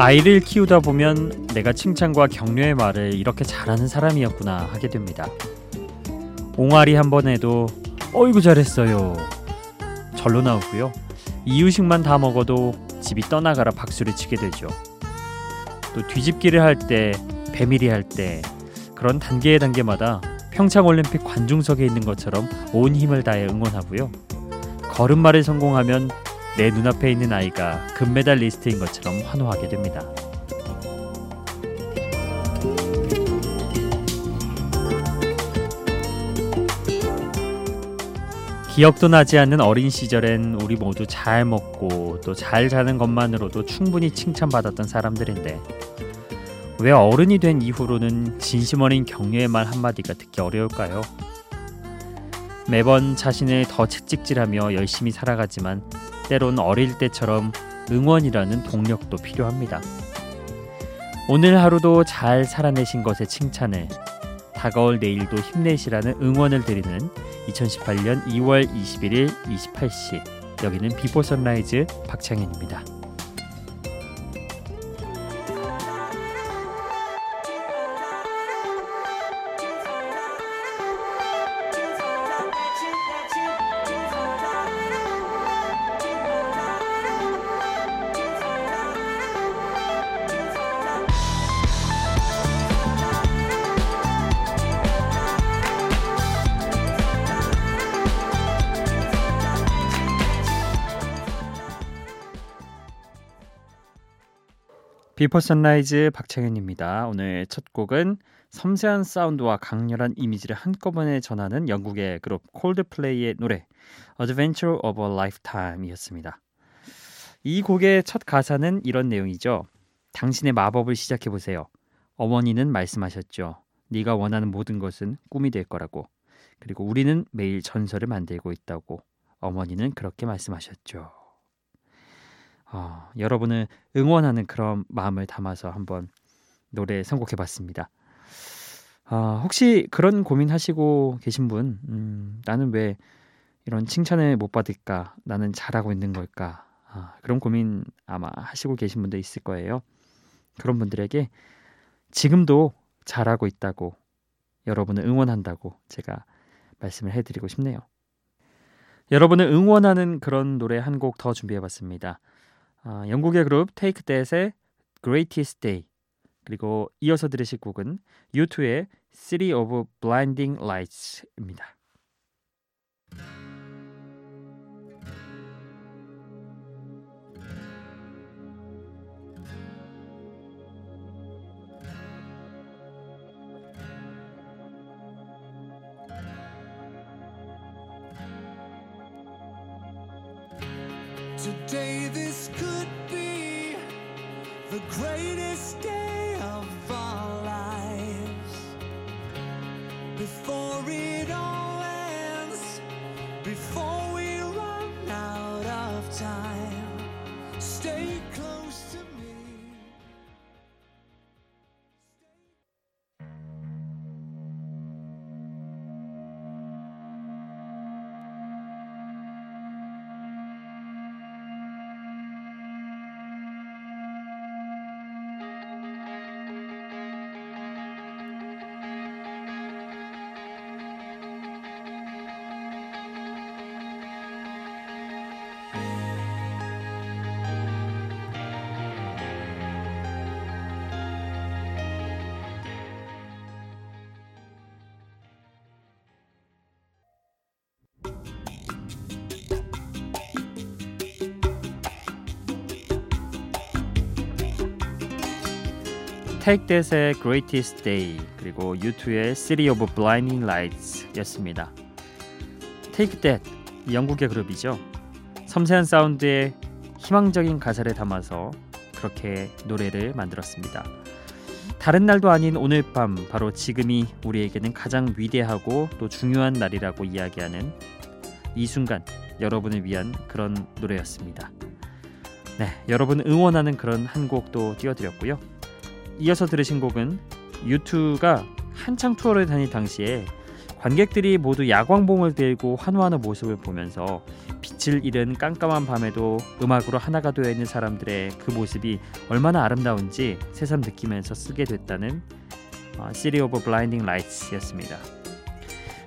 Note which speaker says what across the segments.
Speaker 1: 아이를 키우다 보면 내가 칭찬과 격려의 말을 이렇게 잘하는 사람이었구나 하게 됩니다. 옹알이 한 번 해도 어이구 잘했어요. 절로 나오고요. 이유식만 다 먹어도 집이 떠나가라 박수를 치게 되죠. 또 뒤집기를 할 때, 배밀이 할 때 그런 단계의 단계마다 평창 올림픽 관중석에 있는 것처럼 온 힘을 다해 응원하고요. 걸음마를 성공하면 내 눈앞에 있는 아이가 금메달 리스트인 것처럼 환호하게 됩니다. 기억도 나지 않는 어린 시절엔 우리 모두 잘 먹고 또 잘 자는 것만으로도 충분히 칭찬받았던 사람들인데 왜 어른이 된 이후로는 진심 어린 격려의 말 한마디가 듣기 어려울까요? 매번 자신을 더 채찍질하며 열심히 살아가지만 때론 어릴 때처럼 응원이라는 동력도 필요합니다. 오늘 하루도 잘 살아내신 것에 칭찬을 다가올 내일도 힘내시라는 응원을 드리는 2018년 2월 21일 28시 여기는 Before Sunrise 박창현입니다. Before Sunrise 박창현입니다. 오늘 첫 곡은 섬세한 사운드와 강렬한 이미지를 한꺼번에 전하는 영국의 그룹 콜드플레이의 노래 Adventure of a Lifetime이었습니다. 이 곡의 첫 가사는 이런 내용이죠. 당신의 마법을 시작해 보세요. 어머니는 말씀하셨죠. 네가 원하는 모든 것은 꿈이 될 거라고. 그리고 우리는 매일 전설을 만들고 있다고. 어머니는 그렇게 말씀하셨죠. 어, 여러분을 응원하는 그런 마음을 담아서 한번 노래 선곡해봤습니다. 어, 혹시 그런 고민하시고 계신 분, 음, 나는 왜 이런 칭찬을 못 받을까? 나는 잘하고 있는 걸까? 아, 그런 고민 아마 하시고 계신 분도 있을 거예요. 그런 분들에게 지금도 잘하고 있다고 여러분을 응원한다고 제가 말씀을 해드리고 싶네요. 여러분을 응원하는 그런 노래 한 곡 더 준비해봤습니다. 아, 영국의 그룹 Take That의 Greatest Day 그리고 이어서 들으실 곡은 U2의 City of Blinding Lights입니다. Stay close to me. Take That의 Greatest Day 그리고 U2의 City of Blinding Lights였습니다. Take That 영국의 그룹이죠. 섬세한 사운드에 희망적인 가사를 담아서 그렇게 노래를 만들었습니다. 다른 날도 아닌 오늘 밤 바로 지금이 우리에게는 가장 위대하고 또 중요한 날이라고 이야기하는 이 순간 여러분을 위한 그런 노래였습니다. 네, 여러분 응원하는 그런 한 곡도 띄워드렸고요. 이어서 들으신 곡은 U2가 한창 투어를 다닐 당시에 관객들이 모두 야광봉을 들고 환호하는 모습을 보면서 빛을 잃은 깜깜한 밤에도 음악으로 하나가 되어 있는 사람들의 그 모습이 얼마나 아름다운지 새삼 느끼면서 쓰게 됐다는 어, City of Blinding Lights였습니다.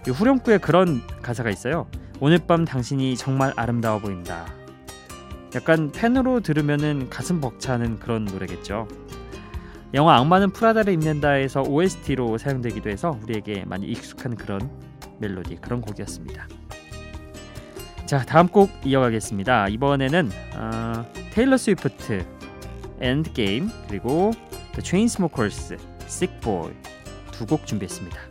Speaker 1: 후렴구에 그런 가사가 있어요. 오늘 밤 당신이 정말 아름다워 보인다. 약간 팬으로 들으면은 가슴 벅차는 그런 노래겠죠. 영화 악마는 프라다를 입는다에서 OST로 사용되기도 해서 우리에게 많이 익숙한 그런 멜로디 그런 곡이었습니다. 자 다음 곡 이어가겠습니다. 이번에는 어, 테일러 스위프트 End Game 그리고 The Chainsmokers Sick Boy 두 곡 준비했습니다.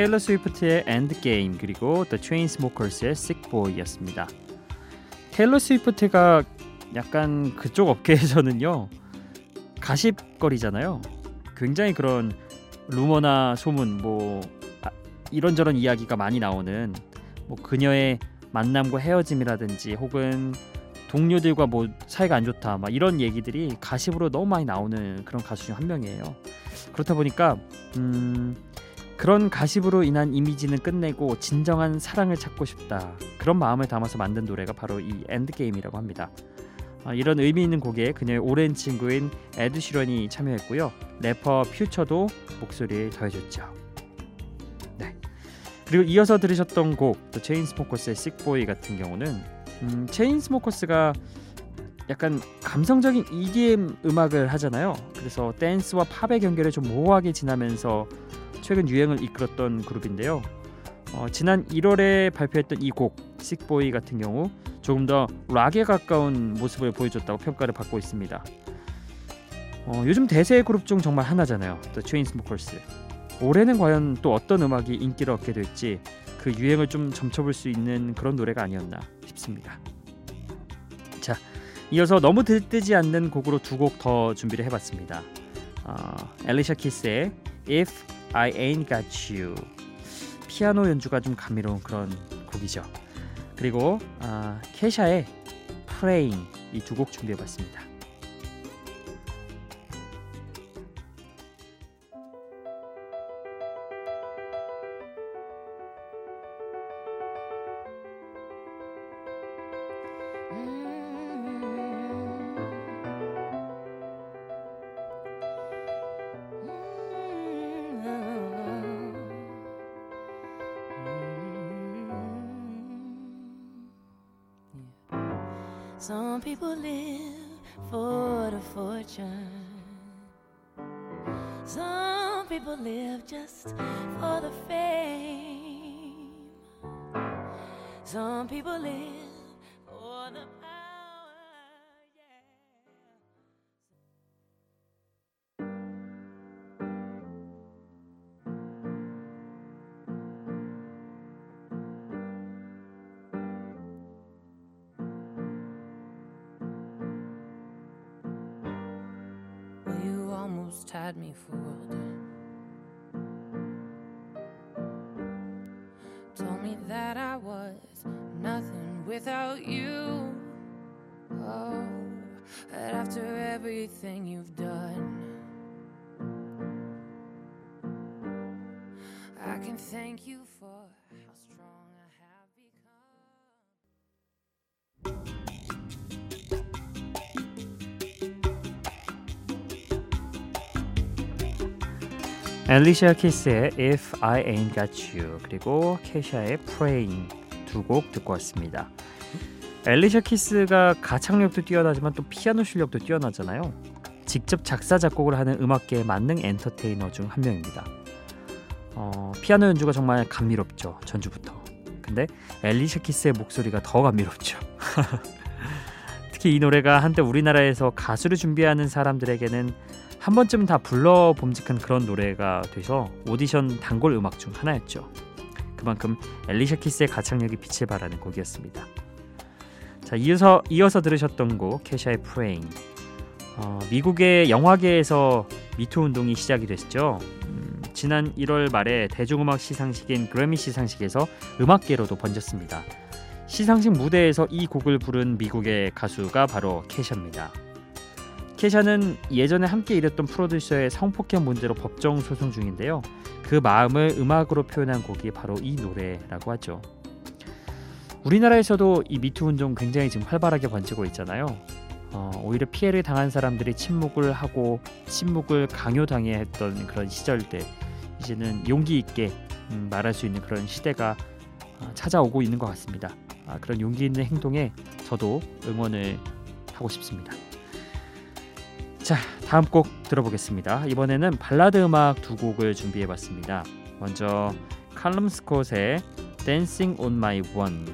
Speaker 1: 테일러 스위프트의 End Game 그리고 The Chainsmokers의 Sick Boy였습니다. 테일러 스위프트가 약간 그쪽 업계에서는요 가십거리잖아요. 굉장히 그런 루머나 소문 뭐 아, 이런저런 이야기가 많이 나오는 뭐 그녀의 만남과 헤어짐이라든지 혹은 동료들과 뭐 사이가 안 좋다 막 이런 얘기들이 가십으로 너무 많이 나오는 그런 가수 중 한 명이에요. 그렇다 보니까 음 그런 가십으로 인한 이미지는 끝내고 진정한 사랑을 찾고 싶다. 그런 마음을 담아서 만든 노래가 바로 이 End Game이라고 합니다. 아, 이런 의미 있는 곡에 그녀의 오랜 친구인 에드 시런이 참여했고요. 래퍼 퓨처도 목소리를 더해줬죠. 네. 그리고 이어서 들으셨던 곡, 또 체인스모커스의 Sick Boy 같은 경우는 음, 체인스모커스가 약간 감성적인 EDM 음악을 하잖아요. 그래서 댄스와 팝의 경계를 좀 모호하게 지나면서 최근 유행을 이끌었던 그룹인데요. 어, 지난 1월에 발표했던 이곡 식보이 같은 경우 조금 더 락에 가까운 모습을 보여줬다고 평가를 받고 있습니다. 어, 요즘 대세 그룹 중 정말 하나잖아요. The Chainsmokers. 올해는 과연 또 어떤 음악이 인기를 얻게 될지 그 유행을 좀 점쳐볼 수 있는 그런 노래가 아니었나 싶습니다. 자, 이어서 너무 들뜨지 않는 곡으로 두 곡 더 준비를 해봤습니다. 어, 엘리샤 키스의 If I Ain't Got You 피아노 연주가 좀 감미로운 그런 곡이죠. 그리고 아, 케샤의 Praying 이 두 곡 준비해봤습니다.
Speaker 2: People live for the fortune. Some people live just for the fame. Some people live just had me fooled. Told me that I was nothing without you. Oh, but after everything you've done. I can thank you for
Speaker 1: 엘리샤 키스의 If I Ain't Got You 그리고 케샤의 Praying 두 곡 듣고 왔습니다. 엘리샤 키스가 가창력도 뛰어나지만 또 피아노 실력도 뛰어나잖아요. 직접 작사 작곡을 하는 음악계의 만능 엔터테이너 중 한 명입니다. 어, 피아노 연주가 정말 감미롭죠. 전주부터. 근데 엘리샤 키스의 목소리가 더 감미롭죠. 특히 이 노래가 한때 우리나라에서 가수를 준비하는 사람들에게는 한 번쯤 다 불러 봄직한 그런 노래가 돼서 오디션 단골 음악 중 하나였죠. 그만큼 엘리샤 키스의 가창력이 빛을 발하는 곡이었습니다. 자, 이어서 이어서 들으셨던 곡 케샤의 Praying. 어, 미국의 영화계에서 미투 운동이 시작이 됐죠. 음, 지난 1월 말에 대중음악 시상식인 그래미 시상식에서 음악계로도 번졌습니다. 시상식 무대에서 이 곡을 부른 미국의 가수가 바로 케샤입니다. 캐샤는 예전에 함께 일했던 프로듀서의 성폭행 문제로 법정 소송 중인데요. 그 마음을 음악으로 표현한 곡이 바로 이 노래라고 하죠. 우리나라에서도 이 미투 운동 굉장히 지금 활발하게 번지고 있잖아요. 어, 오히려 피해를 당한 사람들이 침묵을 하고 침묵을 강요당해 했던 그런 시절 때 이제는 용기 있게 음, 말할 수 있는 그런 시대가 어, 찾아오고 있는 것 같습니다. 아, 그런 용기 있는 행동에 저도 응원을 하고 싶습니다. 자, 다음 곡 들어보겠습니다. 이번에는 발라드 음악 두 곡을 준비해봤습니다. 먼저 칼럼 스콧의 Dancing on My Own.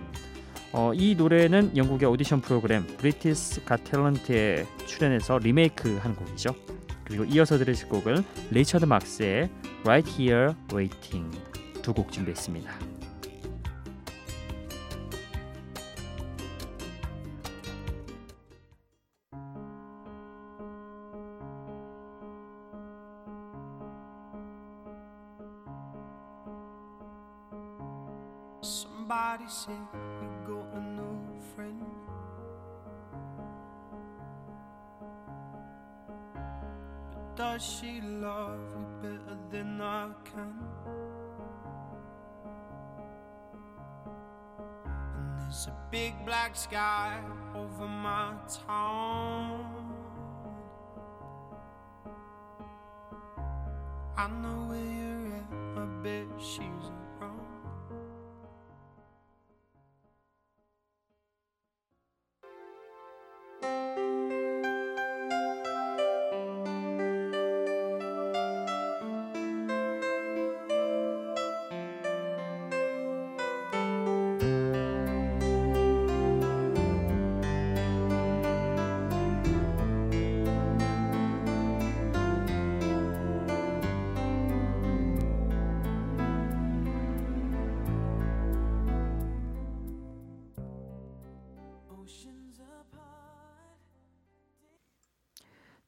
Speaker 1: 어, 이 노래는 영국의 오디션 프로그램 Britain's Got Talent에 출연해서 리메이크한 곡이죠. 그리고 이어서 들으실 곡은 리처드 막스의 Right Here Waiting 두 곡 준비했습니다.
Speaker 3: There's a big black sky over my town. I know where you're at, I bet she's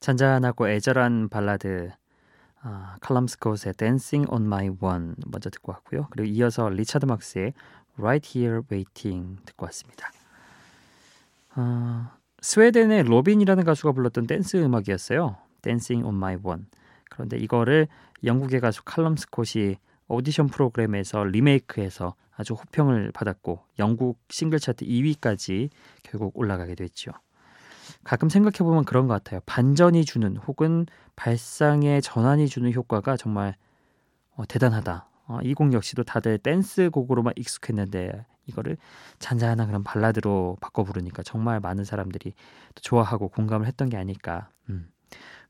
Speaker 1: 잔잔하고 애절한 발라드 아, 칼럼 스콧의 Dancing on My Own 먼저 듣고 왔고요. 그리고 이어서 리차드 막스의 Right Here Waiting 듣고 왔습니다. 아, 스웨덴의 로빈이라는 가수가 불렀던 댄스 음악이었어요. Dancing on My Own. 그런데 이거를 영국의 가수 칼럼 스콧이 오디션 프로그램에서 리메이크해서 아주 호평을 받았고 영국 싱글 차트 2위까지 결국 올라가게 됐죠. 가끔 생각해 보면 그런 것 같아요. 반전이 주는 혹은 발상의 전환이 주는 효과가 정말 어, 대단하다. 어, 이곡 역시도 다들 댄스 곡으로만 익숙했는데 이거를 잔잔한 그런 발라드로 바꿔 부르니까 정말 많은 사람들이 또 좋아하고 공감을 했던 게 아닐까. 음.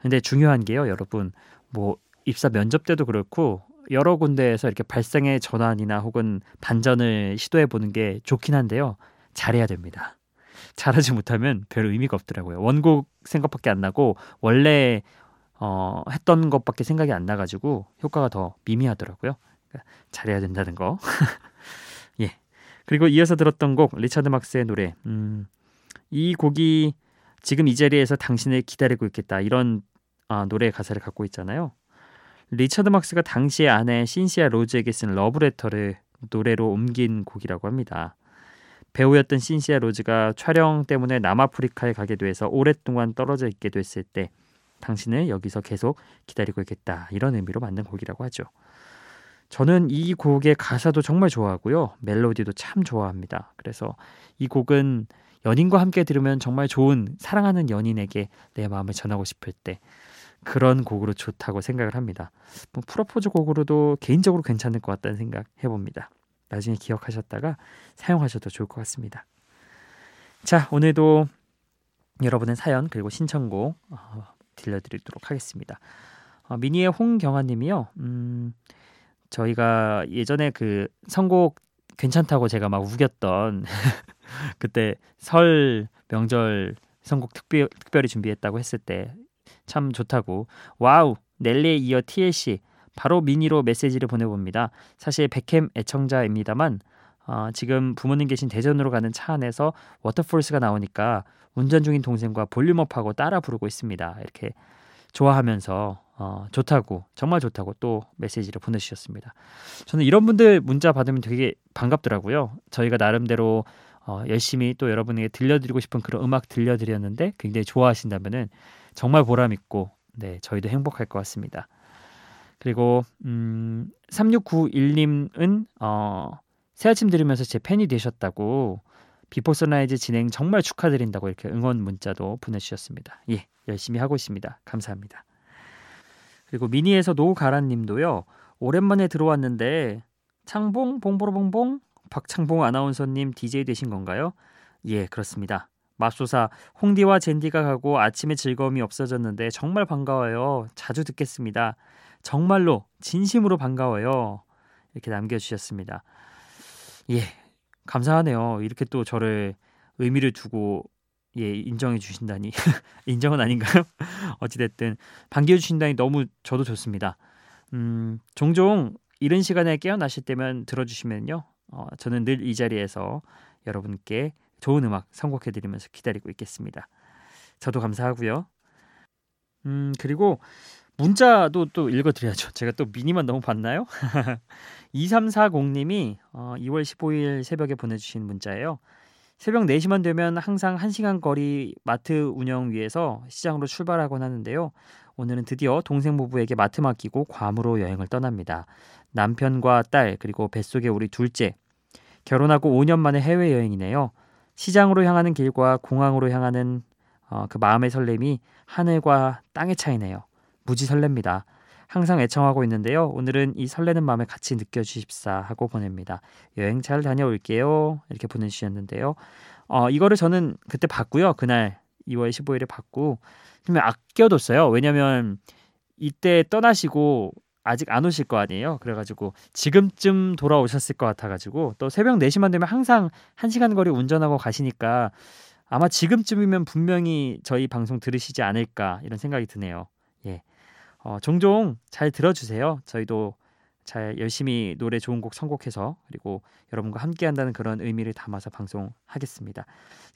Speaker 1: 근데 중요한 게요, 여러분. 뭐 입사 면접 때도 그렇고 여러 군데에서 이렇게 발상의 전환이나 혹은 반전을 시도해 보는 게 좋긴 한데요. 잘해야 됩니다. 잘하지 못하면 별 의미가 없더라고요. 원곡 생각밖에 안 나고 원래 어, 했던 것밖에 생각이 안 나가지고 효과가 더 미미하더라고요. 그러니까 잘해야 된다는 거. 예. 그리고 이어서 들었던 곡 리차드 막스의 노래. 음, 이 곡이 지금 이 자리에서 당신을 기다리고 있겠다 이런 아, 노래 가사를 갖고 있잖아요. 리차드 막스가 당시의 아내 신시아 로즈에게 쓴 러브레터를 노래로 옮긴 곡이라고 합니다. 배우였던 신시아 로즈가 촬영 때문에 남아프리카에 가게 돼서 오랫동안 떨어져 있게 됐을 때 당신을 여기서 계속 기다리고 있겠다 이런 의미로 만든 곡이라고 하죠. 저는 이 곡의 가사도 정말 좋아하고요. 멜로디도 참 좋아합니다. 그래서 이 곡은 연인과 함께 들으면 정말 좋은 사랑하는 연인에게 내 마음을 전하고 싶을 때 그런 곡으로 좋다고 생각을 합니다. 뭐 프로포즈 곡으로도 개인적으로 괜찮을 것 같다는 생각 해봅니다. 나중에 기억하셨다가 사용하셔도 좋을 것 같습니다. 자, 오늘도 여러분의 사연 그리고 신청곡 어, 들려드리도록 하겠습니다. 어, 미니의 홍경아님이요. 음, 저희가 예전에 그 선곡 괜찮다고 제가 막 우겼던 그때 설 명절 선곡 특별, 특별히 준비했다고 했을 때 참 좋다고 wow 넬리에 이어 TLC 바로 미니로 메시지를 보내봅니다. 사실 백캠 애청자입니다만 어, 지금 부모님 계신 대전으로 가는 차 안에서 Waterfalls가 나오니까 운전 중인 동생과 volume up하고 따라 부르고 있습니다. 이렇게 좋아하면서 어, 좋다고 정말 좋다고 또 메시지를 보내주셨습니다. 저는 이런 분들 문자 받으면 되게 반갑더라고요. 저희가 나름대로 어, 열심히 또 여러분에게 들려드리고 싶은 그런 음악 들려드렸는데 굉장히 좋아하신다면은 정말 보람 있고 네 저희도 행복할 것 같습니다. 그리고 음, 3691님은 어, 새 아침 들으면서 제 팬이 되셨다고 비포 선라이즈 진행 정말 축하드린다고 이렇게 응원 문자도 보내주셨습니다. 예, 열심히 하고 있습니다. 감사합니다. 그리고 미니에서 노가란님도요. 오랜만에 들어왔는데 창봉 봉보로봉봉 박창봉 아나운서님 DJ 되신 건가요? 예, 그렇습니다. 맙소사 홍디와 젠디가 가고 아침에 즐거움이 없어졌는데 정말 반가워요. 자주 듣겠습니다. 정말로 진심으로 반가워요. 이렇게 남겨주셨습니다. 예, 감사하네요. 이렇게 또 저를 의미를 두고 예 인정해 주신다니 인정은 아닌가요? 어찌됐든 반겨 주신다니 너무 저도 좋습니다. 음 종종 이른 시간에 깨어나실 때면 들어주시면요 어, 저는 늘 이 자리에서 여러분께 좋은 음악 선곡해 드리면서 기다리고 있겠습니다. 저도 감사하고요. 음 그리고 문자도 또 읽어드려야죠. 제가 또 미니만 너무 봤나요? 2340님이 어, 2월 15일 새벽에 보내주신 문자예요. 새벽 4시만 되면 항상 1시간 거리 마트 운영 위해서 시장으로 출발하곤 하는데요. 오늘은 드디어 동생 부부에게 마트 맡기고 괌으로 여행을 떠납니다. 남편과 딸 그리고 뱃속에 우리 둘째 결혼하고 5년 만에 해외여행이네요. 시장으로 향하는 길과 공항으로 향하는 어, 그 마음의 설렘이 하늘과 땅의 차이네요. 무지 설렙니다. 항상 애청하고 있는데요. 오늘은 이 설레는 마음을 같이 느껴주십사 하고 보냅니다. 여행 잘 다녀올게요. 이렇게 보내주셨는데요. 어, 이거를 저는 그때 봤고요. 그날 2월 15일에 봤고 좀 아껴뒀어요. 왜냐면 이때 떠나시고 아직 안 오실 거 아니에요. 그래가지고 지금쯤 돌아오셨을 것 같아가지고 또 새벽 4시만 되면 항상 1시간 거리 운전하고 가시니까 아마 지금쯤이면 분명히 저희 방송 들으시지 않을까 이런 생각이 드네요. 예. 어, 종종 잘 들어주세요. 저희도 잘 열심히 노래 좋은 곡 선곡해서 그리고 여러분과 함께한다는 그런 의미를 담아서 방송하겠습니다.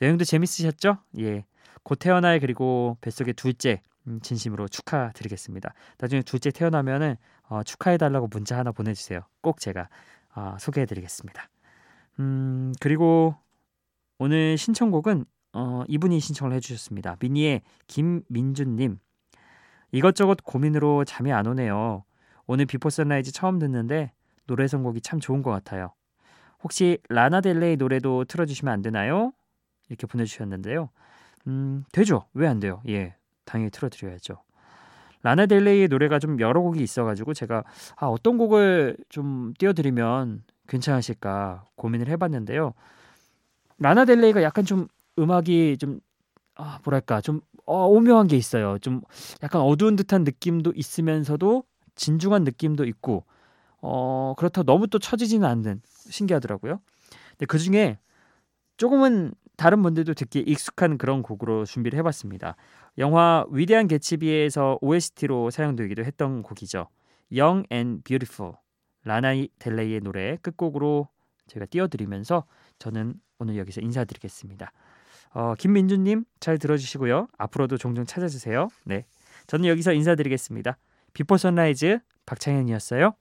Speaker 1: 여행도 재밌으셨죠? 예, 곧 태어날 그리고 뱃속의 둘째 음, 진심으로 축하드리겠습니다. 나중에 둘째 태어나면은 어, 축하해달라고 문자 하나 보내주세요. 꼭 제가 어, 소개해드리겠습니다. 음 그리고 오늘 신청곡은 어, 이분이 신청을 해주셨습니다. 미니의 김민준님 이것저것 고민으로 잠이 안 오네요. 오늘 비포 선라이즈 처음 듣는데 노래 선곡이 참 좋은 것 같아요. 혹시 라나델레이 노래도 틀어주시면 안 되나요? 이렇게 보내주셨는데요. 음, 되죠. 왜 안 돼요? 예, 당연히 틀어드려야죠. 라나델레이의 노래가 좀 여러 곡이 있어가지고 제가 아, 어떤 곡을 좀 띄워드리면 괜찮으실까 고민을 해봤는데요. 라나델레이가 약간 좀 음악이 좀 아, 뭐랄까 좀 어, 오묘한 게 있어요. 좀 약간 어두운 듯한 느낌도 있으면서도 진중한 느낌도 있고 어, 그렇다고 너무 또 처지지는 않는 신기하더라고요. 근데 그 중에 조금은 다른 분들도 듣기 익숙한 그런 곡으로 준비를 해봤습니다. 영화 위대한 개츠비에서 OST로 사용되기도 했던 곡이죠. Young and Beautiful 라나이 델레이의 노래 끝곡으로 제가 띄워드리면서 저는 오늘 여기서 인사드리겠습니다. 어, 김민주님 잘 들어주시고요. 앞으로도 종종 찾아주세요. 네, 저는 여기서 인사드리겠습니다. 비포 선라이즈 박창현이었어요.